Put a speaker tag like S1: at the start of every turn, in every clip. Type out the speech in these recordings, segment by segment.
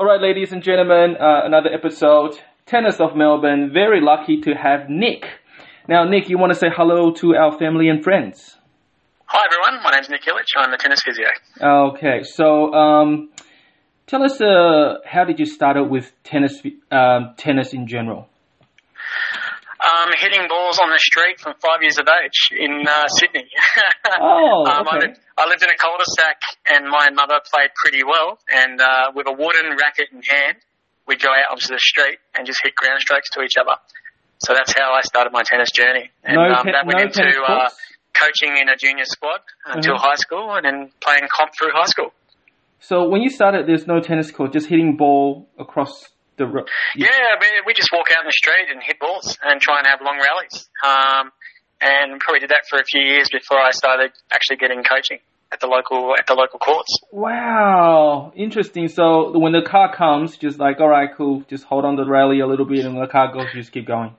S1: All right, ladies and gentlemen, uh, another episode, Tennis of Melbourne. Very lucky to have Nick. Now, Nick, you want to say hello to our family and friends?
S2: Hi everyone, my name's Nick Ilic. I'm a tennis physio.
S1: Okay, so um, tell us uh, how did you start out with tennis, um, tennis in general?
S2: Um, hitting balls on the street from five years of age in uh, Sydney.
S1: Oh,
S2: um, I,
S1: okay.
S2: lived, I lived in a cul-de-sac, and my mother played pretty well. And uh, with a wooden racket in hand, we'd go out onto the street and just hit ground strokes to each other. So that's how I started my tennis journey. And
S1: No
S2: um, that went
S1: no
S2: into uh, coaching in a junior squad until
S1: Mhm.
S2: high school, and then playing comp through high school.
S1: So when you started, there's no tennis court, just hitting ball across the. ro-
S2: Yeah, I mean, we just walk out in the street and hit balls and try and have long rallies. Um, and probably did that for a few years before I started actually getting coaching at the local at the local courts.
S1: Wow, interesting. So when the car comes, just like, all right, cool, just hold on to the rally a little bit, and when the car goes, you just keep going.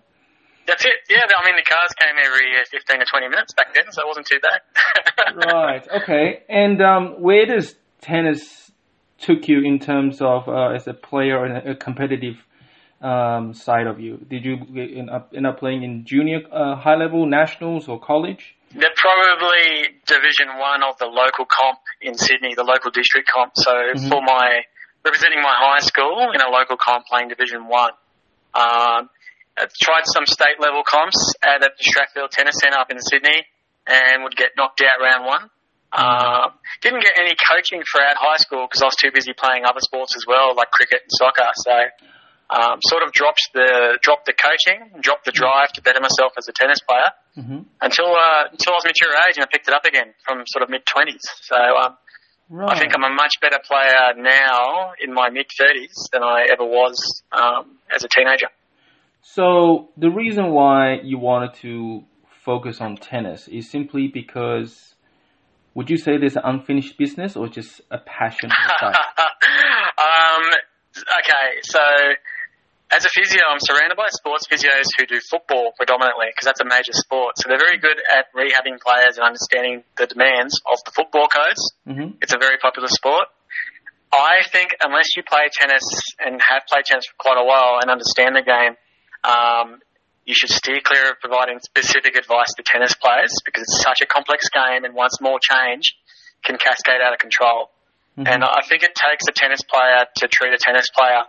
S2: That's it. Yeah, I mean the cars came every uh, fifteen to twenty minutes back then, so it wasn't too bad.
S1: right. Okay. And um, where does tennis took you in terms of uh, as a player and a, competitive um, side of you? Did you end up, end up playing in junior, uh, high level, nationals, or college?
S2: They're probably Division One of the local comp in Sydney, the local district comp. So for my representing my high school in a local comp playing Division One. Um, I tried some state level comps at the Strathfield Tennis Centre up in Sydney, and would get knocked out round one. Um, didn't get any coaching throughout high school because I was too busy playing other sports as well, like cricket and soccer. So um, sort of dropped the dropped the coaching, dropped the drive to better myself as a tennis player
S1: Mm-hmm.
S2: until uh, until I was mature age and I picked it up again from sort of mid twenties. So um,
S1: Right.
S2: I think I'm a much better player now in my mid thirties than I ever was um, as a teenager.
S1: So the reason why you wanted to focus on tennis is simply because would you say there's an unfinished business or just a passion on the side?
S2: um, okay, so as a physio, I'm surrounded by sports physios who do football predominantly because that's a major sport. So they're very good at rehabbing players and understanding the demands of the football codes.
S1: hmm
S2: It's a very popular sport. I think unless you play tennis and have played tennis for quite a while and understand the game, um, you should steer clear of providing specific advice to tennis players because it's such a complex game and one small change can cascade out of control. And I think it takes a tennis player to treat a tennis player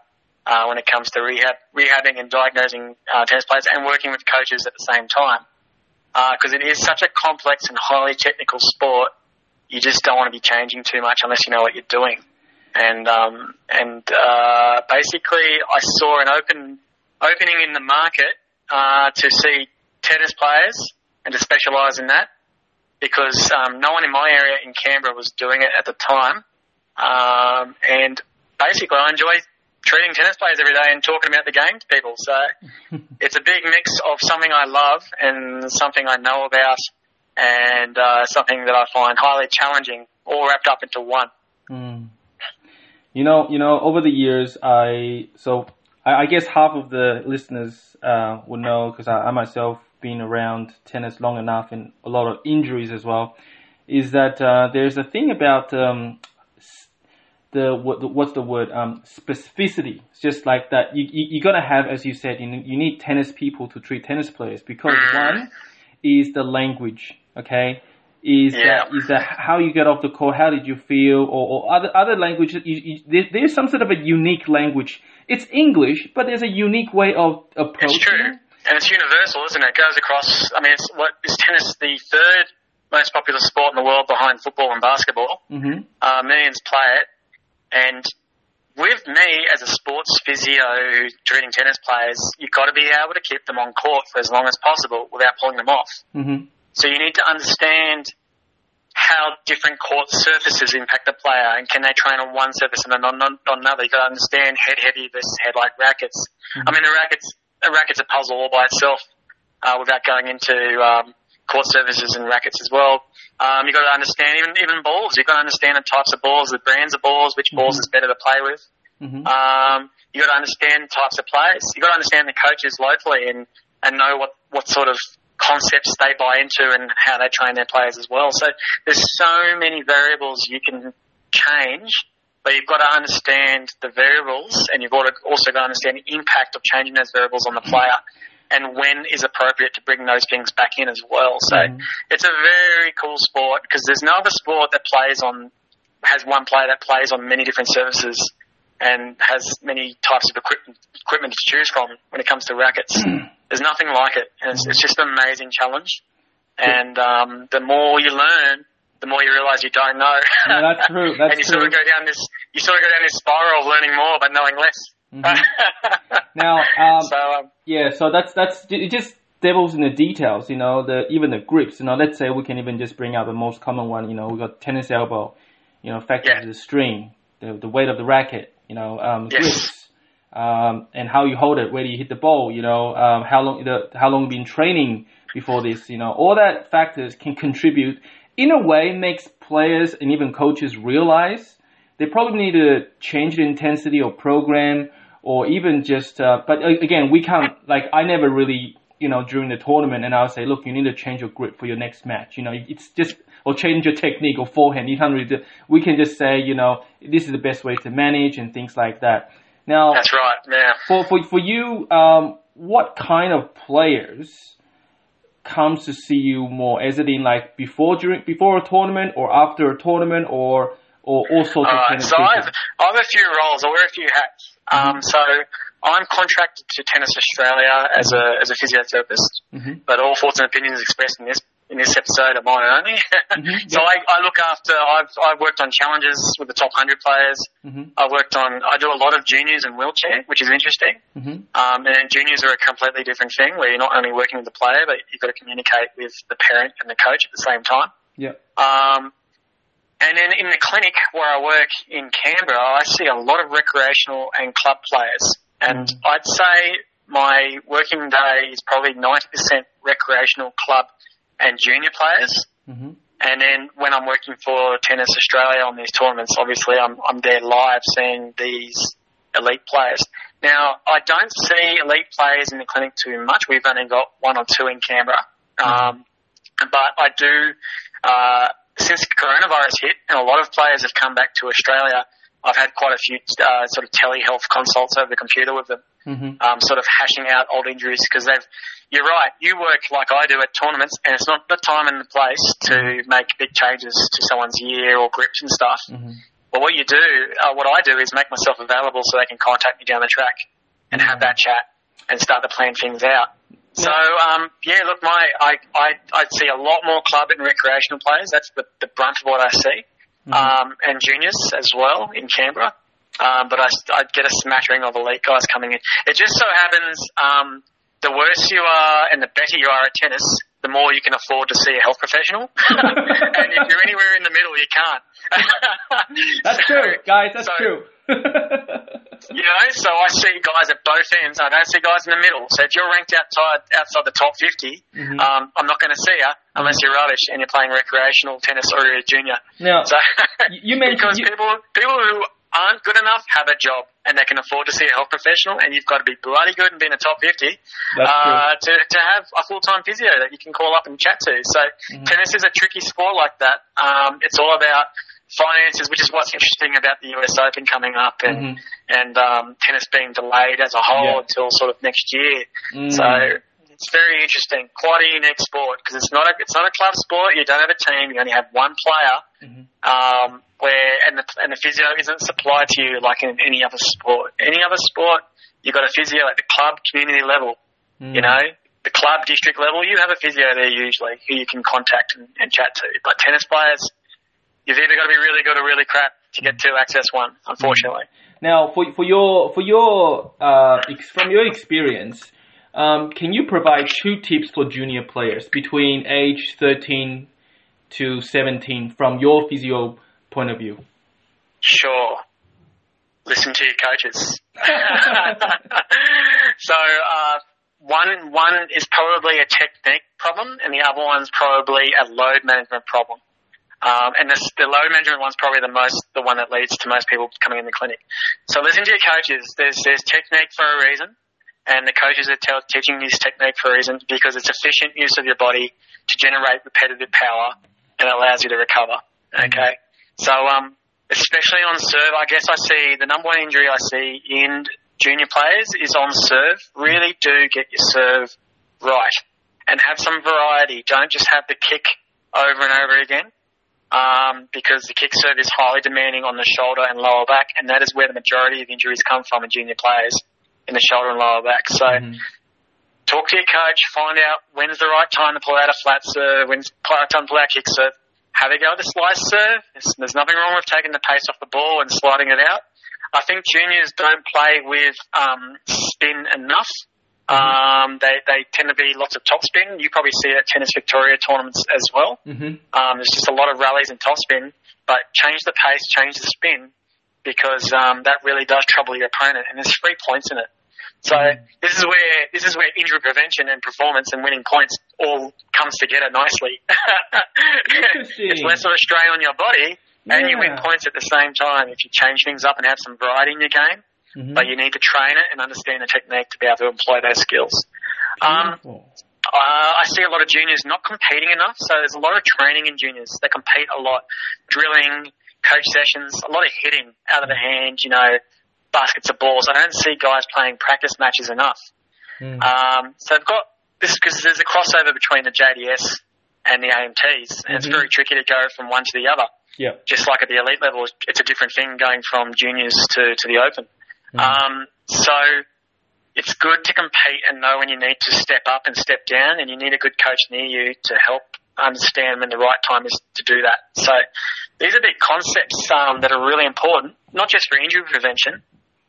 S2: uh, when it comes to rehab, rehabbing and diagnosing uh, tennis players and working with coaches at the same time. Because it is such a complex and highly technical sport, you just don't want to be changing too much unless you know what you're doing. And um, and uh, basically, I saw an open opening in the market uh, to see tennis players and to specialise in that because um, no one in my area in Canberra was doing it at the time. Um, and basically, I enjoy treating tennis players every day and talking about the game to people. So it's a big mix of something I love and something I know about, and uh, something that I find highly challenging, all wrapped up into one.
S1: Mm. You know, you know, over the years, I so I, I guess half of the listeners uh, would know because I, I myself been around tennis long enough and a lot of injuries as well. Is that uh, there's a thing about um, the, what, the what's the word um, specificity? It's just like that. You you you gotta have, as you said, you need, you need tennis people to treat tennis players because one is the language. Okay, is
S2: Yeah.
S1: that is that how you get off the court? How did you feel? Or, or other other languages? You, you, there, there's some sort of a unique language. It's English, but there's a unique way of approaching.
S2: It's true.
S1: it.
S2: And it's universal, isn't it? It goes across, I mean, it's what, is tennis the third most popular sport in the world behind football and basketball?
S1: Mm-hmm.
S2: Uh, millions play it. And with me as a sports physio treating tennis players, you've got to be able to keep them on court for as long as possible without pulling them off.
S1: Mm-hmm.
S2: So you need to understand how different court surfaces impact the player and can they train on one surface and then on, on another. You've got to understand head heavy versus head light rackets. I mean, the rackets, a racket's a puzzle all by itself uh, without going into um, court surfaces and rackets as well. Um, you've got to understand even even balls. You've got to understand the types of balls, the brands of balls, which balls is better to play with.
S1: Mm-hmm.
S2: Um, you got to understand types of players. You've got to understand the coaches locally and and know what what sort of concepts they buy into and how they train their players as well. So there's so many variables you can change but you've got to understand the variables and you've got to also got to understand the impact of changing those variables on the player and when is appropriate to bring those things back in as well. So
S1: Mhm.
S2: it's a very cool sport because there's no other sport that plays on, has one player that plays on many different surfaces and has many types of equipment, equipment to choose from when it comes to rackets. there's nothing like it. And it's, it's just an amazing challenge. And um, the more you learn, the more you realise you don't know.
S1: Yeah, that's true. That's
S2: and you
S1: true.
S2: sort of go down this, you sort of go down this spiral of learning more but knowing less.
S1: Mhm. Now, um,
S2: so um,
S1: Yeah, so that's that's it just devils in the details, you know, the even the grips. You know, let's say we can even just bring out the most common one. You know, we got tennis elbow. You know, factors
S2: Yeah.
S1: the string, the the weight of the racket. You know, um,
S2: Yes.
S1: grips, um, and how you hold it, where do you hit the ball. You know, um, how long the how long you been training before this. You know, all that factors can contribute. In a way, makes players and even coaches realize they probably need to change the intensity or program or even just uh, but uh, again we can't like i never really you know during the tournament and i'll say look you need to change your grip for your next match you know it's just or change your technique or forehand you can't really do, we can just say you know this is the best way to manage and things like that now
S2: that's right. Yeah.
S1: for for for you, um, what kind of players comes to see you more? Is it in like before during before a tournament or after a tournament or or all sorts of
S2: Alright,
S1: tennis
S2: so I've. I have a few roles. I wear a few hats. Um, so I'm contracted to Tennis Australia as a as a physiotherapist,
S1: Mhm.
S2: but all thoughts and opinions expressed in this in this episode are mine only.
S1: Mhm,
S2: so I, I look after. I've I've worked on challenges with the top hundred players.
S1: Mhm.
S2: I've worked on. I do a lot of juniors and wheelchair, which is interesting.
S1: Mhm.
S2: Um, and juniors are a completely different thing, where you're not only working with the player, but you've got to communicate with the parent and the coach at the same time.
S1: Yeah.
S2: Um, and then in the clinic where I work in Canberra, I see a lot of recreational and club players. And
S1: Mm.
S2: I'd say my working day is probably 90% recreational club and junior players.
S1: Mhm.
S2: And then when I'm working for Tennis Australia on these tournaments, obviously I'm, I'm there live seeing these elite players. Now, I don't see elite players in the clinic too much. We've only got one or two in Canberra. Um, but I do, uh, since coronavirus hit and a lot of players have come back to Australia, I've had quite a few uh, sort of telehealth consults over the computer with them
S1: Mhm.
S2: um, sort of hashing out old injuries because they've. You're right. You work like I do at tournaments, and it's not the time and the place to make big changes to someone's year or grips and stuff.
S1: Mhm.
S2: But what you do, uh, what I do, is make myself available so they can contact me down the track and have that chat and start to plan things out. So um, yeah, look, my I I I see a lot more club and recreational players. That's the, the brunt of what I see, um, and juniors as well in Canberra. Um, but I I get a smattering of elite guys coming in. It just so happens um, the worse you are and the better you are at tennis, the more you can afford to see a health professional. and if you're anywhere in the middle, you can't.
S1: That's
S2: So-
S1: true, guys. That's
S2: so-
S1: true.
S2: You know, so I see guys at both ends. I don't see guys in the middle. So if you're ranked outside outside the top 50,
S1: Mhm.
S2: um, I'm not going to see you unless you're rubbish and you're playing recreational tennis or you're a junior.
S1: now,
S2: So
S1: you mentioned
S2: because
S1: you-
S2: people people who aren't good enough have a job and they can afford to see a health professional, and you've got to be bloody good and be in the top 50
S1: That's
S2: uh, to to have a full time physio that you can call up and chat to. So
S1: Mm-hmm.
S2: tennis is a tricky sport like that. Um, it's all about finances, which is what's interesting about the US Open coming up and
S1: Mhm.
S2: and um, tennis being delayed as a whole
S1: Yeah.
S2: until sort of next year.
S1: Mm.
S2: So it's very interesting, quite a unique sport because it's not a it's not a club sport. You don't have a team. You only have one player.
S1: Mhm.
S2: Um, where and the and the physio isn't supplied to you like in any other sport. Any other sport, you've got a physio at the club community level.
S1: Mm.
S2: You know, the club district level, you have a physio there usually who you can contact and, and chat to. But tennis players, you've either got to be really good or really crap to get to access one. Unfortunately.
S1: Now, for for your for your uh, ex- from your experience, um, can you provide two tips for junior players between age 13 to 17 from your physio point of view?
S2: Sure. Listen to your coaches. so, uh, one, one is probably a technique problem and the other one's probably a load management problem. Um, and this, the load management one's probably the most, the one that leads to most people coming in the clinic. So listen to your coaches. There's, there's technique for a reason. And the coaches are tell, teaching this technique for a reason because it's efficient use of your body to generate repetitive power and allows you to recover. Okay. So, um, especially on serve. I guess I see the number one injury I see in junior players is on serve. Really do get your serve right and have some variety. Don't just have the kick over and over again. Um, because the kick serve is highly demanding on the shoulder and lower back, and that is where the majority of injuries come from in junior players, in the shoulder and lower back. So, mm-hmm. talk to your coach, find out when's the right time to pull out a flat serve, when's the right time to pull out a kick serve. Have a go at the slice serve. There's, there's nothing wrong with taking the pace off the ball and sliding it out. I think juniors don't play with um, spin enough. Um, they, they tend to be lots of topspin. You probably see it at Tennis Victoria tournaments as well.
S1: Mm-hmm.
S2: Um, there's just a lot of rallies and topspin, but change the pace, change the spin, because um, that really does trouble your opponent, and there's three points in it. So mm-hmm. this is where this is where injury prevention and performance and winning points all comes together nicely. it's less of a strain on your body, yeah. and you win points at the same time if you change things up and have some variety in your game. Mm-hmm. But you need to train it and understand the technique to be able to employ those skills. Um, uh, I see a lot of juniors not competing enough, so there's a lot of training in juniors. They compete a lot, drilling, coach sessions, a lot of hitting out of the hand, you know, baskets of balls. I don't see guys playing practice matches enough. Mm. Um, so I've got this because there's a crossover between the JDS and the AMTs, and mm-hmm. it's very tricky to go from one to the other.
S1: Yeah.
S2: Just like at the elite level, it's a different thing going from juniors to, to the open. Mm. Um, so it's good to compete and know when you need to step up and step down, and you need a good coach near you to help understand when the right time is to do that. So these are big concepts um, that are really important, not just for injury prevention.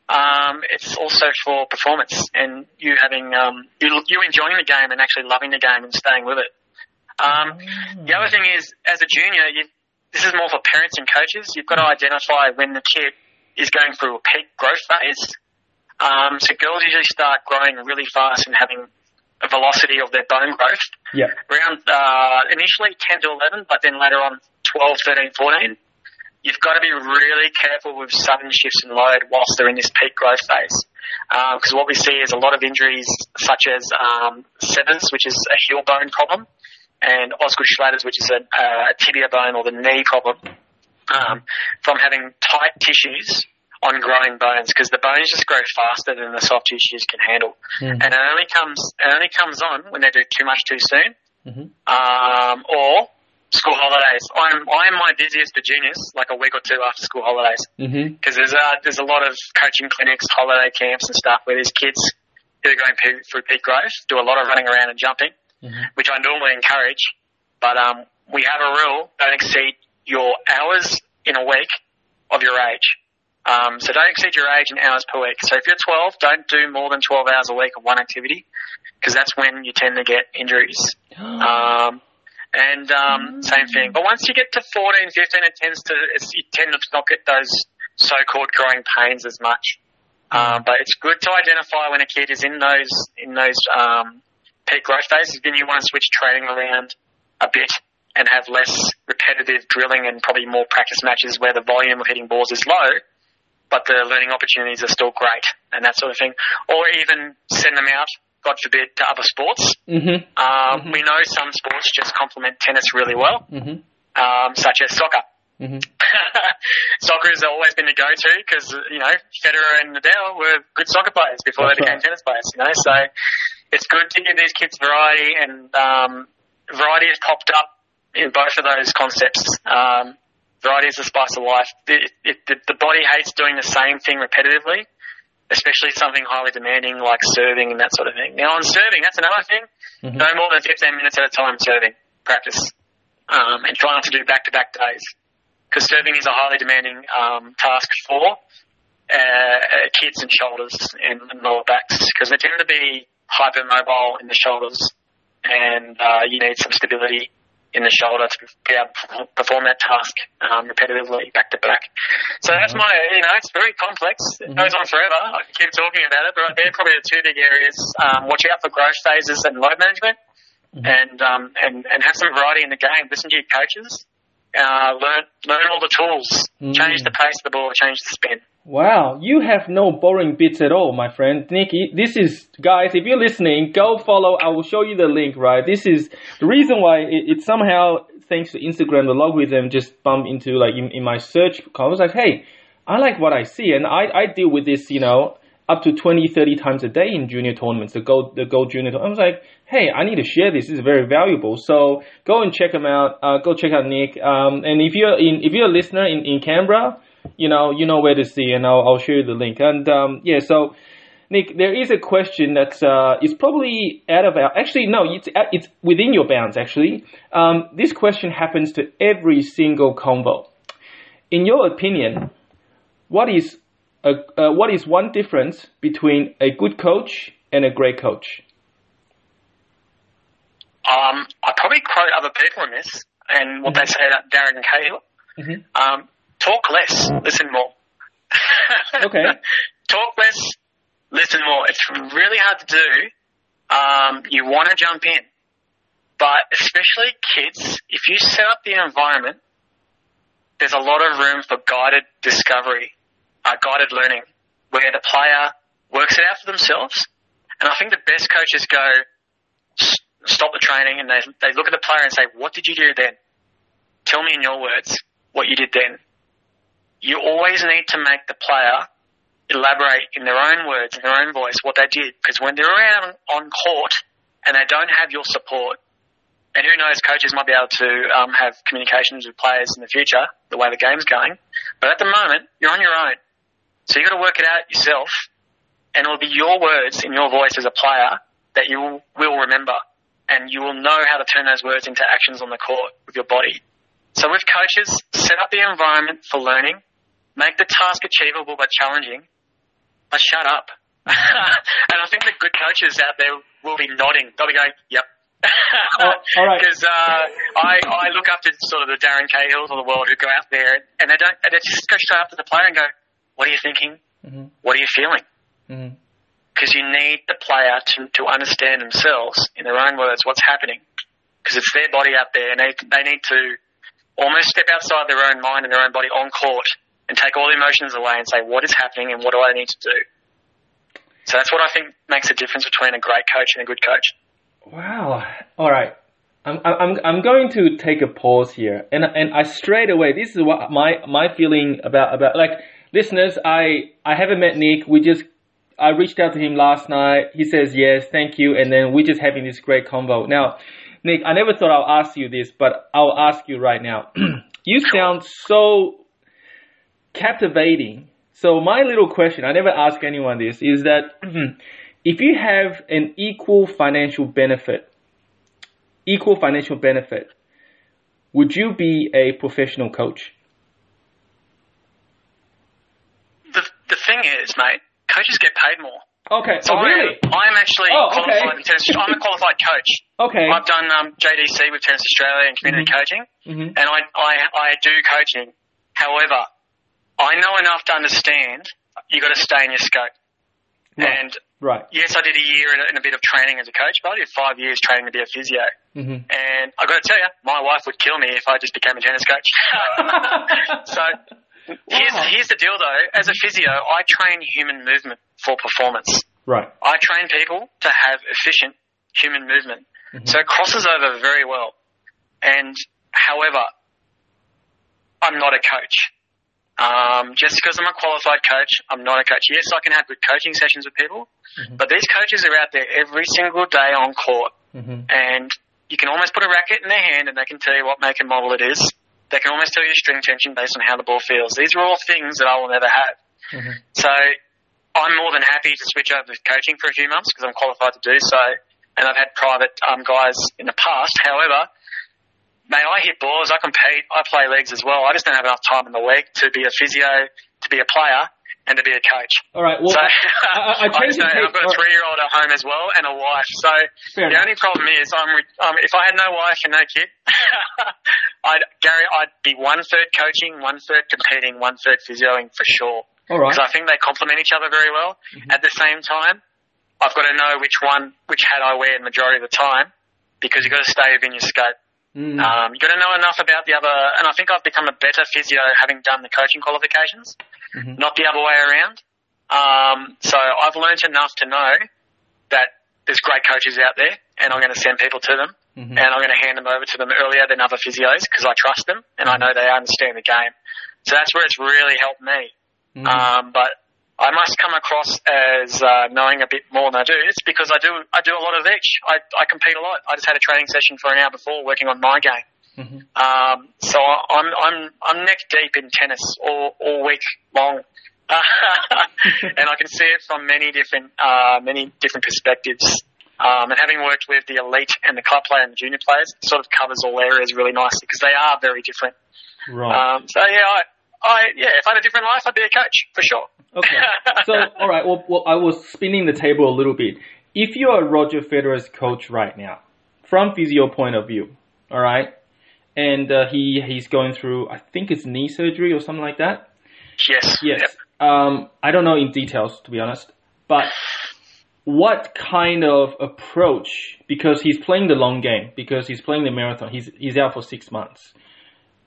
S2: Um, it's also for performance and you having um, you, you enjoying the game and actually loving the game and staying with it. Um, the other thing is, as a junior, you, this is more for parents and coaches. You've got to identify when the kid is going through a peak growth phase. Um, so girls usually start growing really fast and having a velocity of their bone growth.
S1: Yeah.
S2: Around uh, initially 10 to 11, but then later on 12, 13, 14. You've got to be really careful with sudden shifts in load whilst they're in this peak growth phase. Because um, what we see is a lot of injuries such as um, Sever's, which is a heel bone problem, and Osgood Schlatter's, which is a, a tibia bone or the knee problem um, from having tight tissues on growing bones because the bones just grow faster than the soft tissues can handle, mm. and it only comes it only comes on when they do too much too soon,
S1: mm-hmm.
S2: um, or school holidays. I'm I'm my busiest for juniors, like a week or two after school holidays,
S1: because
S2: mm-hmm. there's a there's a lot of coaching clinics, holiday camps, and stuff where these kids who are going through peak growth do a lot of running around and jumping,
S1: mm-hmm.
S2: which I normally encourage, but um, we have a rule: don't exceed your hours in a week of your age. Um, so don't exceed your age in hours per week. So if you're 12, don't do more than 12 hours a week of one activity because that's when you tend to get injuries. um, and um, same thing. But once you get to 14, 15, it tends to you tend to not get those so-called growing pains as much. Um, but it's good to identify when a kid is in those in those um, peak growth phases. Then you want to switch training around a bit and have less repetitive drilling and probably more practice matches where the volume of hitting balls is low, but the learning opportunities are still great and that sort of thing. Or even send them out, God forbid, to other sports.
S1: Mm-hmm.
S2: Um, mm-hmm. We know some sports just complement tennis really well,
S1: mm-hmm.
S2: um, such as soccer.
S1: Mm-hmm.
S2: soccer has always been the go-to because you know Federer and Nadal were good soccer players before That's they became right. tennis players. You know, so it's good to give these kids variety, and um, variety has popped up in both of those concepts. Um, variety is the spice of life. It, it, the, the body hates doing the same thing repetitively, especially something highly demanding like serving and that sort of thing. Now on serving, that's another thing. Mm-hmm. No more than 15 minutes at a time serving practice, um, and try not to do back-to-back days because serving is a highly demanding um, task for uh, kids and shoulders and, and lower backs because they tend to be hypermobile in the shoulders, and uh, you need some stability in the shoulder to be able to perform that task um, repetitively back to back. So that's my, you know, it's very complex. It mm-hmm. goes on forever. I can keep talking about it, but they're probably the two big areas. Um, watch out for growth phases and load management, mm-hmm. and um, and and have some variety in the game. Listen to your coaches. Uh, learn learn all the tools. Mm. Change the pace of the ball. Change the spin.
S1: Wow, you have no boring bits at all, my friend. Nicky, this is, guys, if you're listening, go follow, I will show you the link, right? This is the reason why it, it somehow thanks to Instagram, the logarithm just bumped into like in, in my search. I was like, hey, I like what I see, and I, I deal with this, you know, up to 20, 30 times a day in junior tournaments, the gold, the gold junior. I was like, hey, I need to share this. This is very valuable. So go and check them out. Uh, go check out Nick. Um, and if you're in, if you're a listener in, in Canberra, you know, you know where to see, and I'll, I'll show you the link. And um, yeah, so Nick, there is a question that's uh, is probably out of our. Actually, no, it's it's within your bounds. Actually, um, this question happens to every single convo. In your opinion, what is a, uh, what is one difference between a good coach and a great coach?
S2: Um, I probably quote other people in this, and what mm-hmm. they say about Darren Cahill. Mm-hmm. Um, talk less, listen more.
S1: okay.
S2: talk less, listen more. It's really hard to do. Um, you want to jump in, but especially kids, if you set up the environment, there's a lot of room for guided discovery, uh, guided learning, where the player works it out for themselves. And I think the best coaches go, stop the training and they, they look at the player and say, what did you do then? Tell me in your words what you did then. You always need to make the player elaborate in their own words, in their own voice, what they did. Because when they're around on court and they don't have your support, and who knows, coaches might be able to um, have communications with players in the future, the way the game's going. But at the moment, you're on your own. So you've got to work it out yourself, and it'll be your words in your voice as a player that you will remember, and you will know how to turn those words into actions on the court with your body. So with coaches, set up the environment for learning, make the task achievable but challenging, but shut up. and I think the good coaches out there will be nodding. They'll be going, yep.
S1: oh, all right.
S2: Because uh, I, I look up to sort of the Darren Cahills of the world who go out there and they don't, and they just go straight up to the player and go, what are you thinking? Mm-hmm. What are you feeling? Mm-hmm because you need the player to, to understand themselves in their own words what's happening because it's their body out there and they, they need to almost step outside their own mind and their own body on court and take all the emotions away and say, what is happening and what do I need to do? So that's what I think makes a difference between a great coach and a good coach.
S1: Wow. All right. I'm, I'm, I'm going to take a pause here. And, and I straight away, this is what my, my feeling about, about, like, listeners, I, I haven't met Nick. We just, I reached out to him last night. He says yes, thank you. And then we're just having this great convo. Now, Nick, I never thought I'll ask you this, but I'll ask you right now. you sound so captivating. So my little question, I never ask anyone this, is that if you have an equal financial benefit, equal financial benefit, would you be a professional coach?
S2: The, the thing is, mate, coaches get paid more.
S1: Okay.
S2: So
S1: oh, really?
S2: I am actually oh, qualified okay. in tennis. I'm a qualified coach.
S1: Okay.
S2: I've done um, JDC with Tennis Australia and community mm-hmm. coaching, mm-hmm. and I, I I do coaching. However, I know enough to understand you got to stay in your scope.
S1: Right.
S2: And
S1: right.
S2: yes, I did a year and a, bit of training as a coach, but I did five years training to be a physio. Mm-hmm. And I got to tell you, my wife would kill me if I just became a tennis coach. so. Here's here's the deal though. As a physio, I train human movement for performance.
S1: Right.
S2: I train people to have efficient human movement. Mm-hmm. So it crosses over very well. And however, I'm not a coach. Um, just because I'm a qualified coach, I'm not a coach. Yes, I can have good coaching sessions with people, mm-hmm. but these coaches are out there every single day on court, mm-hmm. and you can almost put a racket in their hand and they can tell you what make and model it is. They can almost tell you string tension based on how the ball feels. These are all things that I will never have. Mm-hmm. So I'm more than happy to switch over to coaching for a few months because I'm qualified to do so, and I've had private um, guys in the past. However, Mate, I hit balls, I compete, I play leagues as well. I just don't have enough time in the week to be a physio, to be a player, and to be a coach.
S1: All right. Well,
S2: so,
S1: I, I, I
S2: I've got a three-year-old at home as well and a wife. So Fair the enough. only problem is, I'm um, if I had no wife and no kid, I'd Gary, I'd be one third coaching, one third competing, one third physioing for sure.
S1: All right.
S2: Because I think they complement each other very well. Mm-hmm. At the same time, I've got to know which one, which hat I wear the majority of the time, because you've got to stay within your scope. Mm. Um, you've got to know enough about the other, and I think I've become a better physio having done the coaching qualifications, mm-hmm. not the other way around. Um, so I've learnt enough to know that there's great coaches out there, and I'm going to send people to them. and I'm going to hand them over to them earlier than other physios because I trust them and I know they understand the game. So that's where it's really helped me.
S1: Mm-hmm.
S2: Um, but I must come across as uh, knowing a bit more than I do. It's because I do I do a lot of each. I, I compete a lot. I just had a training session for an hour before working on my game.
S1: Mhm.
S2: Um, so I'm I'm I'm neck deep in tennis all all week long, and I can see it from many different uh, many different perspectives. Um, and having worked with the elite and the club player and the junior players, it sort of covers all areas really nicely because they are very different.
S1: Right.
S2: Um, so yeah, I, I yeah, if I had a different life, I'd be a coach for sure.
S1: Okay. So, all right. Well, well, I was spinning the table a little bit. If you are Roger Federer's coach right now, from physio point of view, all right, and uh, he he's going through, I think it's knee surgery or something like that.
S2: Yes.
S1: Yes.
S2: Yep.
S1: Um, I don't know in details to be honest, but what kind of approach? Because he's playing the long game, because he's playing the marathon. He's he's out for six months.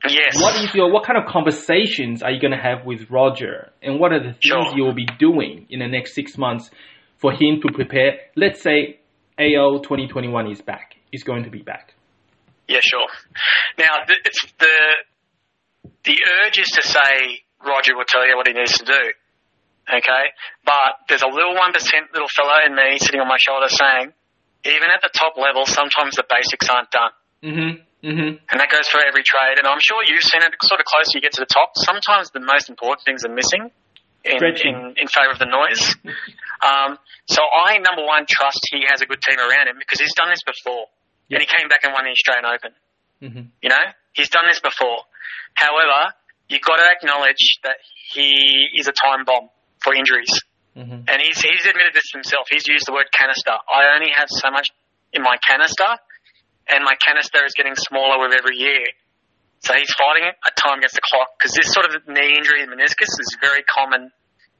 S2: Yes.
S1: What is your what kind of conversations are you going to have with Roger, and what are the things
S2: Sure.
S1: you will be doing in the next six months for him to prepare? Let's say AO 2021 is back, is going to be back.
S2: Yeah, sure. Now, the, it's the the urge is to say Roger will tell you what he needs to do. Okay, but there's a little one percent little fellow in me sitting on my shoulder saying, even at the top level, sometimes the basics aren't done.
S1: Mm-hmm. Mm-hmm.
S2: And that goes for every trade. And I'm sure you've seen it sort of closer you get to the top. Sometimes the most important things are missing in, in, in favour of the noise. um, so I, number one, trust he has a good team around him because he's done this before. And he came back and won the Australian Open.
S1: Mm-hmm.
S2: You know, he's done this before. However, you've got to acknowledge that he is a time bomb for injuries.
S1: Mm-hmm.
S2: And he's, he's admitted this himself. He's used the word canister. I only have so much in my canister, and my canister is getting smaller with every year. So he's fighting a time against the clock because this sort of knee injury and meniscus is very common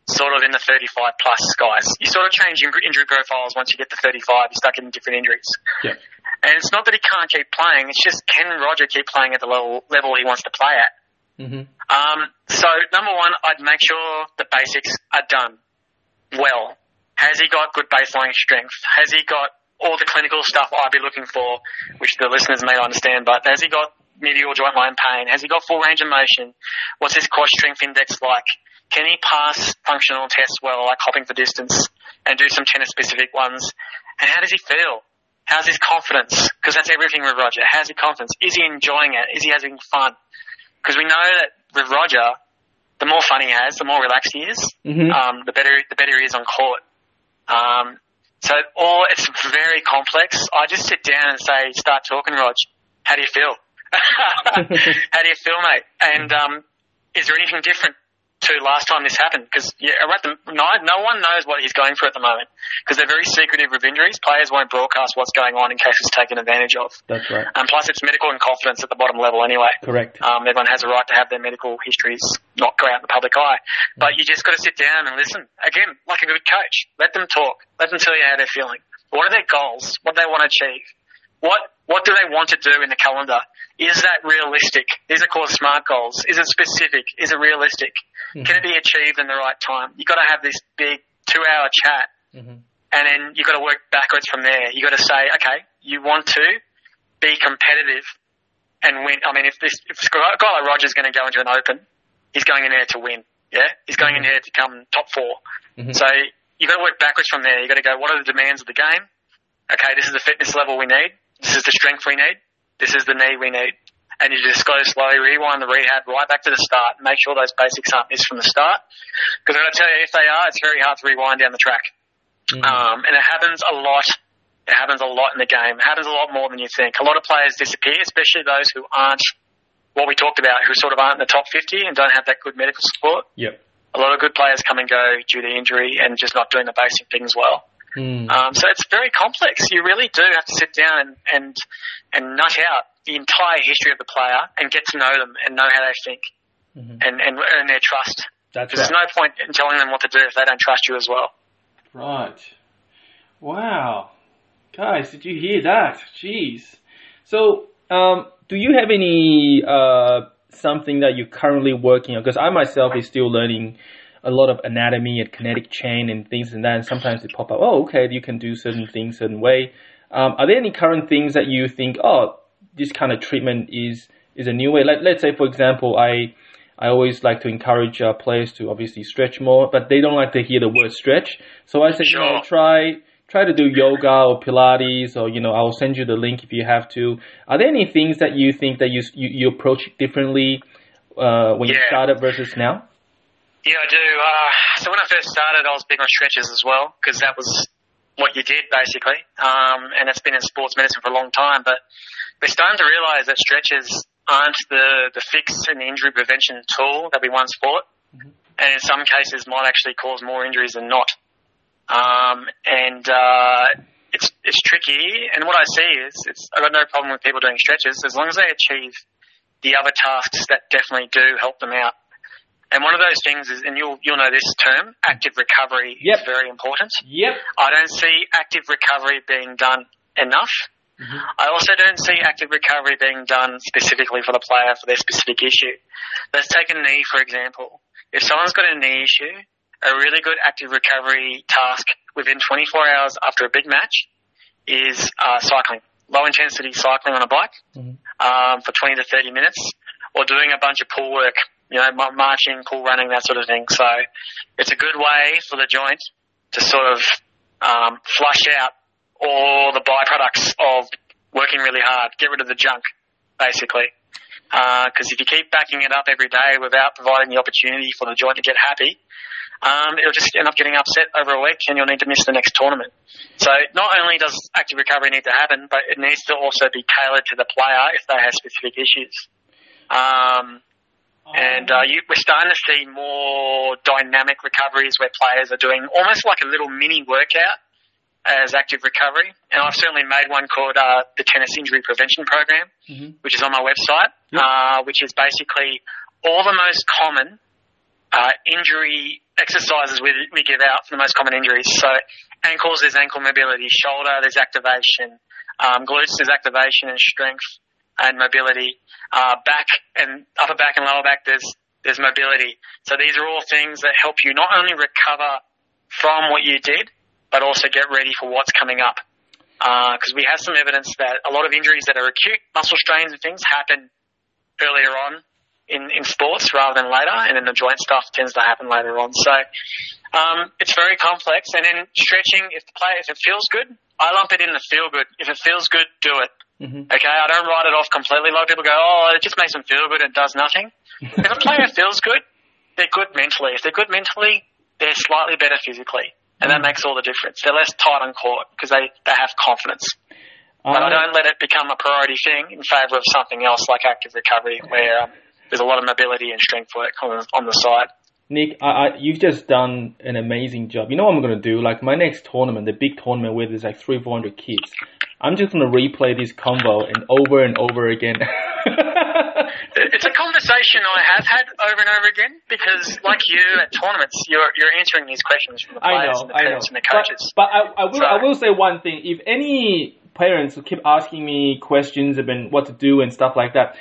S2: sort of in the 35 plus guys. You sort of change injury injury profiles once you get to 35, you start getting different injuries.
S1: Yeah.
S2: And it's not that he can't keep playing, it's just can Roger keep playing at the level, level he wants to play at?
S1: Mm-hmm.
S2: Um, so number one, I'd make sure the basics are done well. Has he got good baseline strength? Has he got all the clinical stuff I'd be looking for, which the listeners may understand, but has he got medial joint line pain? Has he got full range of motion? What's his quad strength index like? Can he pass functional tests well, like hopping for distance, and do some tennis specific ones? And how does he feel? How's his confidence? Because that's everything with Roger. How's his confidence? Is he enjoying it? Is he having fun? Because we know that with Roger, the more fun he has, the more relaxed he is,
S1: Mm-hmm.
S2: um, the better the better he is on court. Um, so all it's very complex. I just sit down and say, start talking, Rog. How do you feel? How do you feel, mate? And um, is there anything different to last time this happened? Because yeah, at the, no, no one knows what he's going through at the moment because they're very secretive with injuries. Players won't broadcast what's going on in case it's taken advantage of.
S1: That's right.
S2: And plus, it's medical and confidence at the bottom level anyway.
S1: Correct.
S2: Um, everyone has a right to have their medical histories not go out in the public eye. But you just got to sit down and listen. Again, like a good coach, let them talk. Let them tell you how they're feeling. What are their goals? What do they want to achieve? What What do they want to do in the calendar? Is that realistic? These are called SMART goals. Is it specific? Is it realistic? Can it be achieved in the right time? You've got to have this big two-hour chat,
S1: Mm-hmm.
S2: and then you've got to work backwards from there. You've got to say, okay, you want to be competitive and win. I mean, if this if a guy like Roger's going to go into an Open, he's going in there to win. Yeah, he's going in there to come top 4
S1: Mhm.
S2: So you've got to work backwards from there. You've got to go, what are the demands of the game? Okay, this is the fitness level we need. This is the strength we need. This is the knee we need. And you just go slowly, rewind the rehab right back to the start. Make sure those basics aren't missed from the start. Because to tell you, if they are, it's very hard to rewind down the track.
S1: Mm-hmm.
S2: Um, and it happens a lot. It happens a lot in the game. It happens a lot more than you think. A lot of players disappear, especially those who aren't what we talked about, who sort of aren't in the top 50 and don't have that good medical support.
S1: Yep.
S2: A lot of good players come and go due to injury and just not doing the basic things well.
S1: Mm.
S2: Um, so it's very complex. You really do have to sit down and, and and nut out the entire history of the player and get to know them and know how they think
S1: Mhm.
S2: and, and earn their trust.
S1: That's right.
S2: there's no point in telling them what to do if they don't trust you as well.
S1: Right. Wow. Guys, did you hear that? Jeez. So, um, do you have any uh, something that you're currently working on? Because I myself is still learning a lot of anatomy and kinetic chain and things and that. And sometimes they pop up. Oh, okay, you can do certain things certain way. Um, are there any current things that you think, oh, this kind of treatment is is a new way? Let, let's say, for example, I I always like to encourage uh, players to obviously stretch more, but they don't like to hear the word stretch. So I say,
S2: Sure.
S1: you know, try try to do yoga or Pilates, or you know, I'll send you the link if you have to. Are there any things that you think that you you, you approach differently uh, when you started versus now?
S2: Yeah, I do. Uh, so when I first started, I was big on stretches as well because that was what you did basically, um, and it's been in sports medicine for a long time. But we're starting to realise that stretches aren't the the fix and injury prevention tool that we once thought, and in some cases might actually cause more injuries than not. Um, and uh, it's it's tricky. And what I see is, it's I've got no problem with people doing stretches as long as they achieve the other tasks that definitely do help them out. And one of those things is, and you'll you'll know this term, active recovery
S1: Yep.
S2: is very important.
S1: Yep.
S2: I don't see active recovery being done enough. I also don't see active recovery being done specifically for the player for their specific issue. Let's take a knee, for example. If someone's got a knee issue, a really good active recovery task within 24 hours after a big match is uh, cycling. Low intensity cycling on a bike um, for 20 to 30 minutes or doing a bunch of pull work, you know, marching, pull running, that sort of thing. So it's a good way for the joint to sort of um, flush out all the byproducts of working really hard, get rid of the junk, basically. Because if you keep backing it up every day without providing the opportunity for the joint to get happy, um, it'll just end up getting upset over a week and you'll need to miss the next tournament. So not only does active recovery need to happen, but it needs to also be tailored to the player if they have specific issues. Um, and uh, you, we're starting to see more dynamic recoveries where players are doing almost like a little mini workout as active recovery. And I've certainly made one called uh, the Tennis Injury Prevention Program, which is on my website,
S1: Yep.
S2: uh, which is basically all the most common uh, injury exercises we, we give out for the most common injuries. So ankles, there's ankle mobility. Shoulder, there's activation. Um, glutes, there's activation and strength and mobility. Uh, back and upper back and lower back, there's there's mobility. So these are all things that help you not only recover from what you did, but also get ready for what's coming up. Because we have some evidence that a lot of injuries that are acute muscle strains and things happen earlier on in, in sports rather than later, and then the joint stuff tends to happen later on. So um, it's very complex. And then stretching, if the player, if it feels good, I lump it in the feel good. If it feels good, do it.
S1: Mhm.
S2: Okay, I don't write it off completely. A lot of people go, oh, it just makes them feel good and does nothing. if a player feels good, they're good mentally. If they're good mentally, they're slightly better physically. And that makes all the difference. They're less tight on court because they, they have confidence. But I
S1: Uh,
S2: don't let it become a priority thing in favour of something else like active recovery where um, there's a lot of mobility and strength work on, on the side.
S1: Nick, I, I, you've just done an amazing job. You know what I'm going to do? Like my next tournament, the big tournament where there's like three, four hundred kids. I'm just going to replay this combo and over and over again.
S2: It's a conversation I have had over and over again because, like you at tournaments, you're you're answering these questions from the players
S1: know,
S2: and the
S1: I know.
S2: parents and the coaches.
S1: But, but I, I will,
S2: So-
S1: I will say one thing. If any parents keep asking me questions about what to do and stuff like that,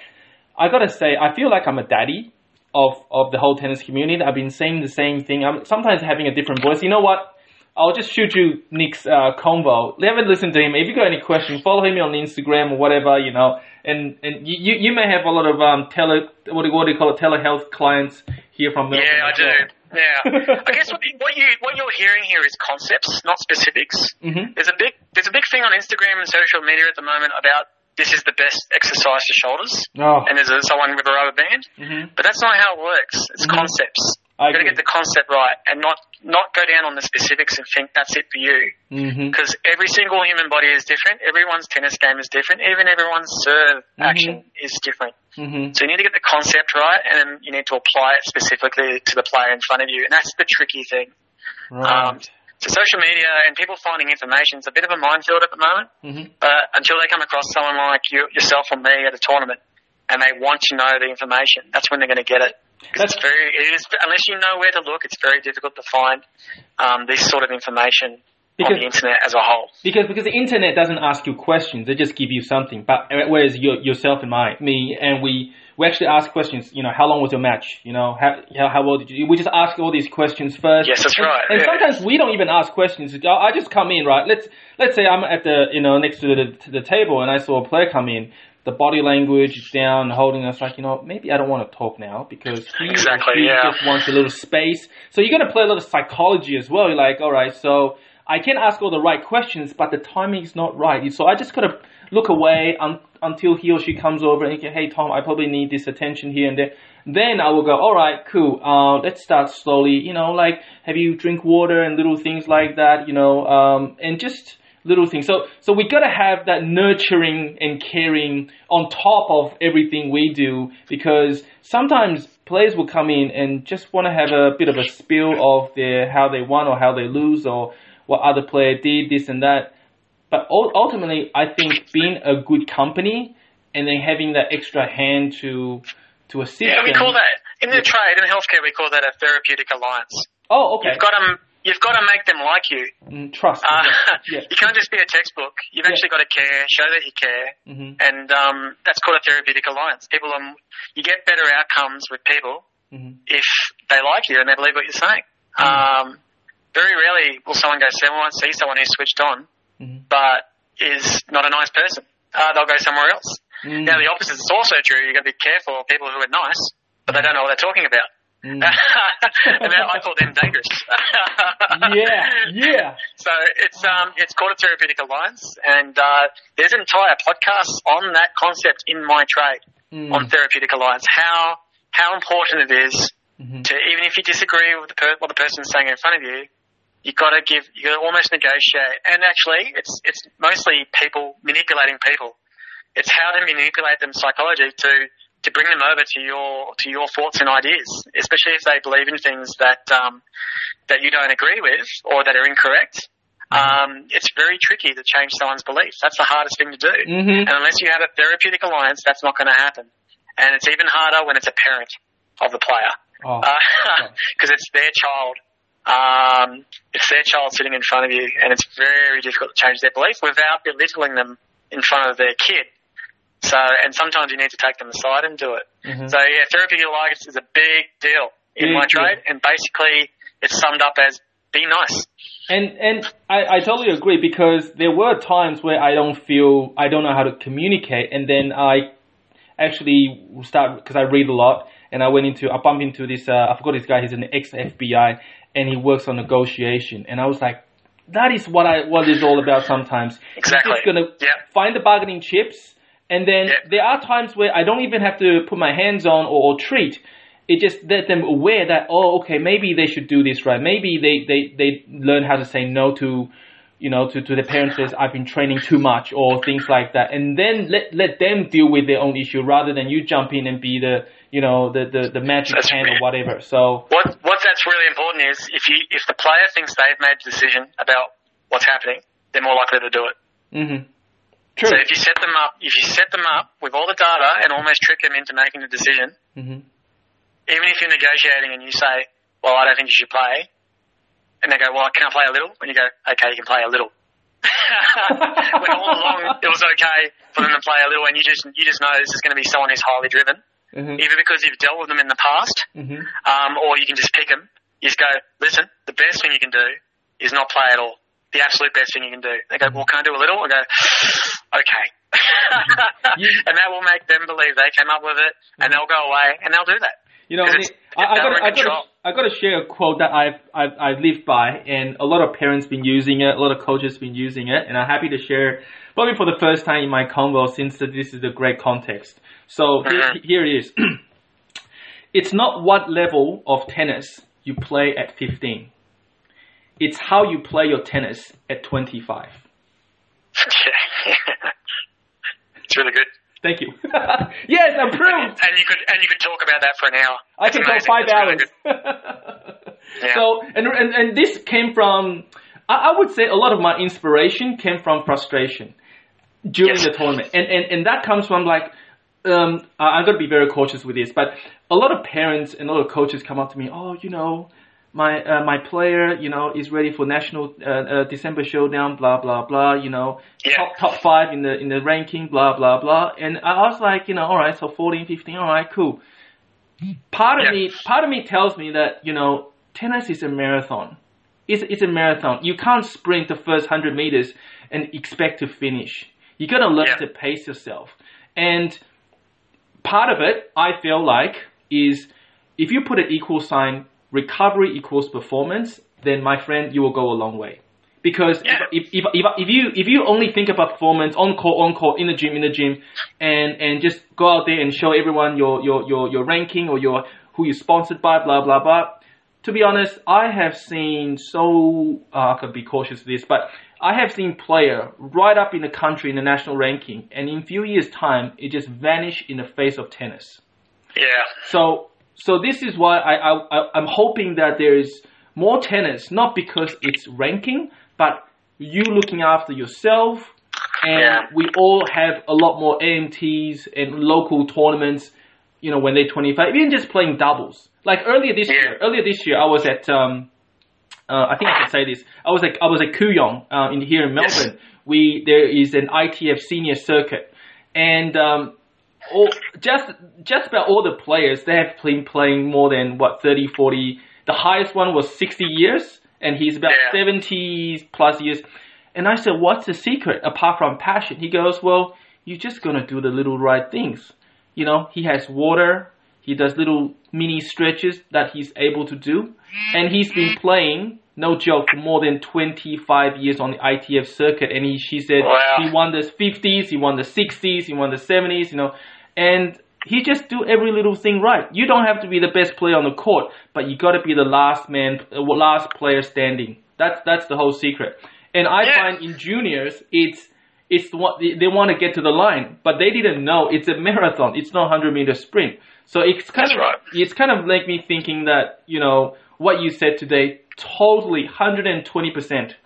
S1: I gotta say, I feel like I'm a daddy of of the whole tennis community. I've been saying the same thing. I'm sometimes having a different voice. You know what? I'll just shoot you Nick's uh, convo. Have a listen to him. If you got any questions, follow him on Instagram or whatever, you know. And and you, you may have a lot of um tele what do, what do you call it telehealth clients here from Melbourne.
S2: yeah, I do. Yeah, I guess what, what you what you're hearing here is concepts, not specifics.
S1: Mhm.
S2: There's a big there's a big thing on Instagram and social media at the moment about this is the best exercise for shoulders,
S1: Oh,
S2: and there's a, someone with a rubber band.
S1: mhm.
S2: But that's not how it works. It's
S1: Mhm.
S2: concepts. You've got to get the concept right and not not go down on the specifics and think that's it for you.
S1: Mhm.
S2: Because every single human body is different. Everyone's tennis game is different. Even everyone's serve action is different.
S1: Mhm.
S2: So you need to get the concept right, and then you need to apply it specifically to the player in front of you. And that's the tricky thing.
S1: Right.
S2: Um, so social media and people finding information is a bit of a minefield at the moment.
S1: Mhm.
S2: But until they come across someone like you, yourself or me at a tournament, and they want to know the information, that's when they're going to get it. 'Cause
S1: That's
S2: it's very, it is, unless you know where to look, it's very difficult to find um, this sort of information
S1: Because-
S2: on the internet as a whole.
S1: because because the internet doesn't ask you questions; they just give you something. But uh, whereas your, yourself and I, me and we we actually ask questions. You know, how long was your match? You know, how how, how well did you? We just ask all these questions first.
S2: Yes, that's
S1: and,
S2: right.
S1: And
S2: yeah.
S1: sometimes we don't even ask questions. I I just come in, right? Let's let's say I'm at the you know next to the to the table and I saw a player come in. The body language is down, holding us like you know maybe I don't want to talk now because he,
S2: Exactly,
S1: she
S2: yeah.
S1: just wants a little space. So you're gonna play a little psychology as well. You're like, all right, so I can ask all the right questions, but the timing is not right. So I just gotta look away un- until he or she comes over and go, hey Tom, I probably need this attention here and there. Then I will go, all right, cool. Uh, let's start slowly. You know, like have you drink water and little things like that. You know, um, and just little things. So so we gotta have that nurturing and caring on top of everything we do because sometimes players will come in and just want to have a bit of a spill of their how they won or how they lose or what other player did this and that. But ultimately, I think being a good company and then having that extra hand to to assist.
S2: Yeah, we
S1: them-
S2: call that in the trade in healthcare. We call that a therapeutic alliance.
S1: Oh, okay.
S2: You've got to you've got to make them like you.
S1: Mm, trust.
S2: Uh,
S1: yeah.
S2: You can't just be a textbook. You've
S1: Yeah.
S2: actually got to care, show that you care,
S1: hmm
S2: and um, that's called a therapeutic alliance. People, um, you get better outcomes with people
S1: hmm
S2: if they like you and they believe what you're saying. Um, very rarely will someone go somewhere and see someone who's switched on,
S1: hmm
S2: but is not a nice person. Uh, they'll go somewhere else.
S1: Mm.
S2: Now the opposite is also true. You've got to be careful of people who are nice, but they don't know what they're talking about.
S1: Mm.
S2: and that, I call them dangerous.
S1: yeah, yeah.
S2: So it's um it's called a therapeutic alliance, and uh, there's an entire podcast on that concept in my trade
S1: Mm.
S2: on therapeutic alliance. How how important it is
S1: Mhm.
S2: to even if you disagree with the per- what the person's saying in front of you, you got to give you got to almost negotiate. And actually, it's it's mostly people manipulating people. It's how to manipulate them psychology to to bring them over to your to your thoughts and ideas, especially if they believe in things that um, that you don't agree with or that are incorrect. Um, it's very tricky to change someone's beliefs. That's the hardest thing to do.
S1: Mhm.
S2: And unless you have a therapeutic alliance, that's not going to happen. And it's even harder when it's a parent of the player
S1: Oh.
S2: because it's their child. Um, it's their child sitting in front of you, and it's very difficult to change their belief without belittling them in front of their kid. So, and sometimes you need to take them aside and do it.
S1: Mhm.
S2: So, yeah, therapy alliance is a big deal in
S1: Big
S2: my
S1: deal.
S2: trade, and basically it's summed up as be nice.
S1: And and I, I totally agree because there were times where I don't feel I don't know how to communicate, and then I actually start because I read a lot, and I went into I bumped into this uh, I forgot this guy. He's an ex FBI, and he works on negotiation, and I was like, that is what I what it's all about. Sometimes
S2: Exactly.
S1: you're just gonna
S2: Yep.
S1: find the bargaining chips, and then
S2: Yep.
S1: there are times where I don't even have to put my hands on or, or treat. It just let them aware that oh okay maybe they should do this right. Maybe they they they learn how to say no to you know, to, to the parents says, I've been training too much or things like that. And then let, let them deal with their own issue rather than you jump in and be the, you know, the, the, the magic
S2: That's
S1: hand or whatever. So,
S2: What what that's really important is if you if the player thinks they've made the decision about what's happening, they're more likely to do it.
S1: hmm True.
S2: So if you set them up, if you set them up with all the data and almost trick them into making the decision,
S1: hmm
S2: even if you're negotiating and you say, "Well, I don't think you should play," and they go, "Well, I can I play a little?" and you go, "Okay, you can play a little." when all along it was okay for them to play a little, and you just you just know this is going to be someone who's highly driven,
S1: hmm
S2: either because you've dealt with them in the past,
S1: hmm
S2: um, or you can just pick them. You just go, "Listen, the best thing you can do is not play at all. The absolute best thing you can do." They go, "Well, can I do a little?" I go, "Okay." And that will make them believe they came up with it, and they'll go away and they'll do that.
S1: You know,
S2: it's-
S1: I, got I got
S2: control.
S1: I got to share a quote that I've, I've I've lived by, and a lot of parents been using it, a lot of coaches been using it, and I'm happy to share probably for the first time in my convo since this is a great context. So here,
S2: Mhm.
S1: here it is. it's not what level of tennis you play at 15. It's how you play your tennis at 25.
S2: it's really good.
S1: Thank you. yes, approved.
S2: And you could and you could talk about that for an hour.
S1: I can go
S2: amazing.
S1: five
S2: really
S1: hours.
S2: good. Yeah.
S1: So, and, and, and this came from, I, I would say a lot of my inspiration came from frustration during
S2: Yes.
S1: the tournament. And, and, and that comes from like, um, I, I've got to be very cautious with this, but a lot of parents and a lot of coaches come up to me, oh, you know, my uh, my player, you know, is ready for national uh, uh, December showdown, blah blah blah, you know,
S2: Yeah.
S1: top top five in the in the ranking, blah blah blah. And I was like, you know, all right, so 14, 15, all right, cool. Part of
S2: Yeah.
S1: me, part of me tells me that you know, tennis is a marathon. It's it's a marathon. You can't sprint the first hundred meters and expect to finish. You gotta learn
S2: Yeah.
S1: to pace yourself. And part of it, I feel like, is if you put an equal sign, recovery equals performance, then my friend, you will go a long way. Because
S2: Yeah.
S1: if, if, if, if you if you only think about performance on court on court in the gym in the gym, and and just go out there and show everyone your your your, your ranking or your who you're sponsored by, blah blah blah. To be honest, I have seen so uh, I could be cautious of this, but I have seen player right up in the country in the national ranking, and in few years' time, it just vanished in the face of tennis.
S2: Yeah.
S1: So, so this is why I, I, I'm hoping that there is more tennis, not because it's ranking, but you looking after yourself, and
S2: Yeah.
S1: we all have a lot more AMTs and local tournaments. You know, when they're 25, even just playing doubles. Like earlier this year, earlier this year, I was at um, uh, I think I can say this. I was like I was at Kooyong, uh, in here in. Melbourne. We there is an ITF senior circuit, and um, all, just just about all the players they have been playing more than what 30, 40. The highest one was 60 years, and he's about
S2: Yeah.
S1: 70 plus years. And I said, "What's the secret apart from passion?" He goes, "Well, you're just gonna do the little right things. You know, he has water. He does little mini stretches that he's able to do, and he's been mm-hmm. playing." No joke, for more than 25 years on the ITF circuit, and he, she said
S2: Wow.
S1: he won the 50s, he won the 60s, he won the 70s, you know, and he just do every little thing right. You don't have to be the best player on the court, but you got to be the last man, uh, last player standing. That's that's the whole secret. And I
S2: Yeah.
S1: find in juniors, it's it's what they, they want to get to the line, but they didn't know it's a marathon. It's not 100 meter sprint. So it's kind
S2: That's
S1: of
S2: right.
S1: it's kind of like me thinking that you know what you said today totally 120 percent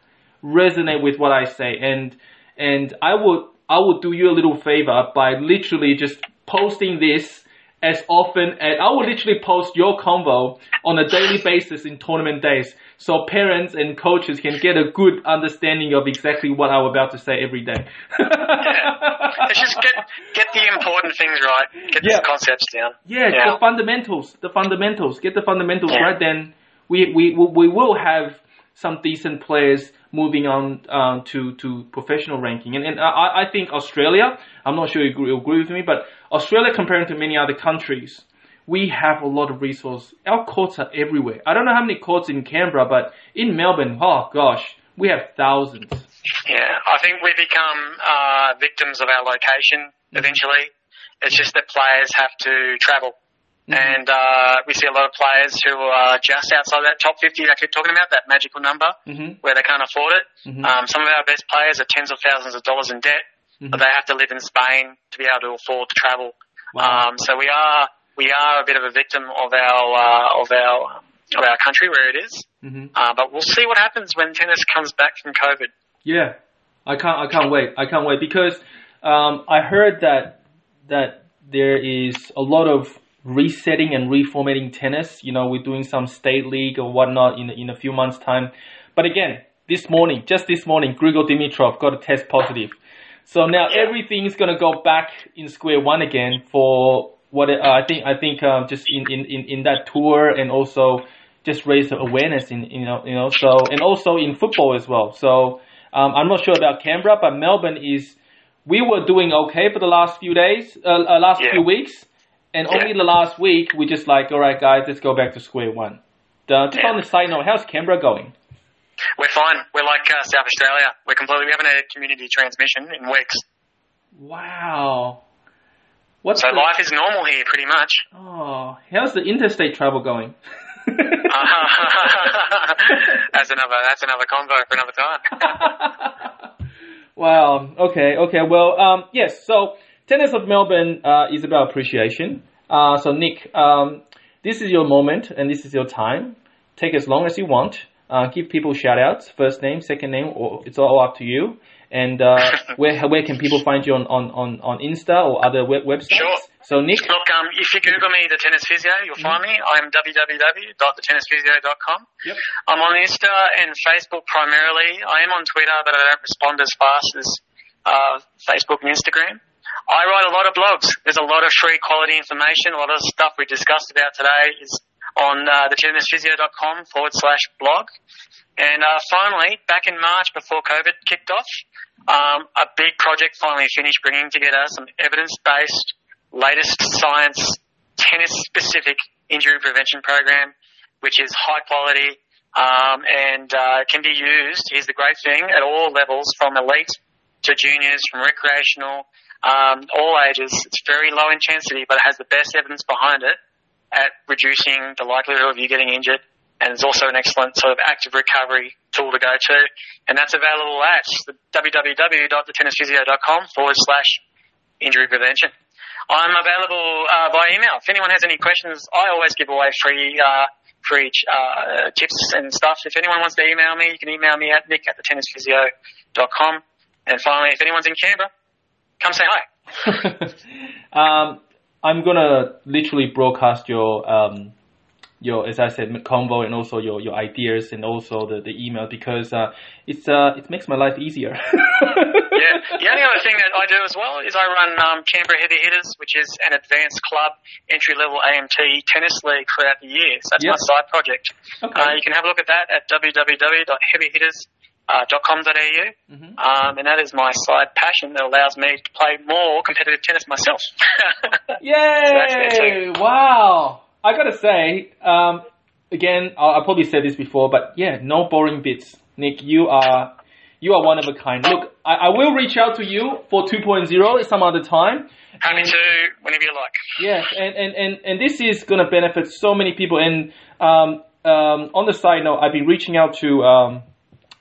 S1: resonate with what I say, and and I would I would do you a little favor by literally just posting this as often as I will literally post your convo on a daily basis in tournament days, so parents and coaches can get a good understanding of exactly what I'm about to say every day.
S2: Let's just get get the important things right. Get
S1: Yeah.
S2: the concepts down.
S1: Yeah,
S2: Yeah.
S1: the fundamentals, the fundamentals. Get the fundamentals
S2: Yeah.
S1: right, then we, we we will have some decent players moving on um, to to professional ranking. And and I, I think Australia. I'm not sure you agree, agree with me, but Australia, comparing to many other countries, we have a lot of resource. Our courts are everywhere. I don't know how many courts in Canberra, but in Melbourne, oh gosh, we have thousands.
S2: Yeah, I think we become uh, victims of our location eventually. It's just that players have to travel. And uh, we see a lot of players who are just outside that top 50 that I keep talking about, that magical number,
S1: hmm
S2: where they can't afford it.
S1: Mhm.
S2: Um, some of our best players are tens of thousands of dollars in debt,
S1: Mhm.
S2: they have to live in Spain to be able to afford to travel.
S1: Wow.
S2: Um, so we are we are a bit of a victim of our uh, of our of our country where it is.
S1: hmm
S2: Uh, but we'll see what happens when tennis comes back from COVID.
S1: Yeah, I can't. I can't wait. I can't wait because um, I heard that that there is a lot of resetting and reformatting tennis. You know, we're doing some state league or whatnot in in a few months' time. But again, this morning, just this morning, Grigor Dimitrov got a test positive. So now
S2: Yeah.
S1: everything's gonna go back in square one again for what uh, I think. I think um, just in, in, in, in that tour and also just raise the awareness in you know you know so and also in football as well. So um, I'm not sure about Canberra, but Melbourne is. We were doing okay for the last few days, uh, uh, last
S2: Yeah.
S1: few weeks, and
S2: Yeah.
S1: only the last week we just like, all right, guys, let's go back to square one. Uh, just on the side note, how's Canberra going?
S2: We're fine. We're like uh, South Australia. We're completely. We haven't had community transmission in weeks,
S1: Wow. What's
S2: so
S1: the,
S2: life is normal here, pretty much.
S1: oh, how's the interstate travel going?
S2: that's another. That's another convo for another time.
S1: wow. Okay. Okay. Well, um, yes. So, tennis of Melbourne uh, is about appreciation. Uh, so, Nick, um, this is your moment and this is your time. Take as long as you want. Uh, give people shout outs, first name, second name, or it's all up to you. And uh, where where can people find you on, on, on, on Insta or other web- websites?
S2: Sure.
S1: So Nick,
S2: Look, um, if you Google me, the tennis physio, you'll find me. I'm www.thetennisphysio.com.
S1: Yep.
S2: I'm on Insta and Facebook primarily. I am on Twitter, but I don't respond as fast as uh, Facebook and Instagram. I write a lot of blogs. There's a lot of free quality information. A lot of stuff we discussed about today is on uh, thetennisphysio.com forward slash blog. And uh, finally, back in March before COVID kicked off, um, a big project finally finished bringing together some evidence-based, latest science, tennis-specific injury prevention program, which is high quality um, and uh, can be used. Here's the great thing: at all levels, from elite to juniors, from recreational, um, all ages. It's very low intensity, but it has the best evidence behind it at reducing the likelihood of you getting injured. And it's also an excellent sort of active recovery tool to go to. And that's available at www.thetennisphysio.com forward slash injury prevention. I'm available uh, by email. If anyone has any questions, I always give away free uh, free uh, tips and stuff. If anyone wants to email me, you can email me at nick at thetennisphysio.com. And finally, if anyone's in Canberra, come say hi.
S1: um, I'm gonna literally broadcast your um, your as I said convo and also your, your ideas and also the, the email because uh, it's uh, it makes my life easier.
S2: yeah. The only other thing that I do as well is I run um, Canberra Heavy Hitters, which is an advanced club entry level AMT tennis league throughout the year. So that's
S1: Yep.
S2: my side project.
S1: Okay.
S2: Uh, you can have a look at that at www.heavyhitters.com.au.
S1: Mhm.
S2: Um, and that is my side passion that allows me to play more competitive tennis myself.
S1: Yay!
S2: it.
S1: Wow! I gotta say, um, again, I, I probably said this before, but yeah, no boring bits. Nick, you are you are one of a kind. Look, I, I will reach out to you for 2.0 some other time.
S2: Happy to whenever you like.
S1: Yes, and, and, and, and this is going to benefit so many people. And um, um, on the side note, I've been reaching out to um,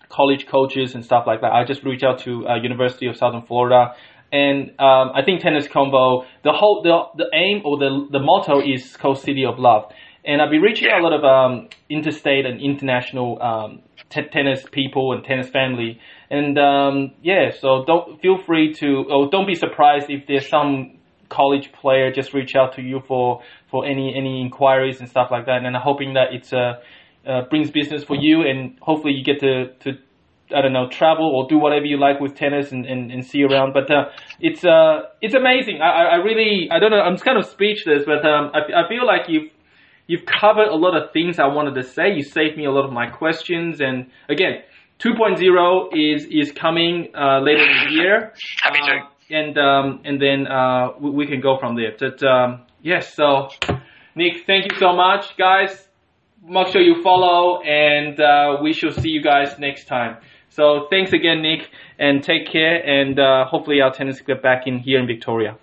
S1: college coaches and stuff like that. I just reached out to uh, University of Southern Florida, and um, I think Tennis Combo, the whole the, the aim or the the motto is called City of Love. And I've been reaching out a lot of um, interstate and international um, t- tennis people and tennis family. And um, yeah, so don't feel free to, or don't be surprised if there's some college player just reach out to you for for any any inquiries and stuff like that. And I'm hoping that it's uh, uh, brings business for you, and hopefully you get to to I don't know travel or do whatever you like with tennis and, and, and see around. But uh, it's uh it's amazing. I, I really I don't know. I'm kind of speechless, but um I, I feel like you've you've covered a lot of things I wanted to say. You saved me a lot of my questions, and again. 2.0 is is coming uh, later in the year.
S2: Happy to.
S1: Um, and um, and then uh, we, we can go from there. But um, yes, so Nick, thank you so much, guys. Make sure you follow, and uh, we shall see you guys next time. So thanks again, Nick, and take care. And uh, hopefully our tennis get back in here in Victoria.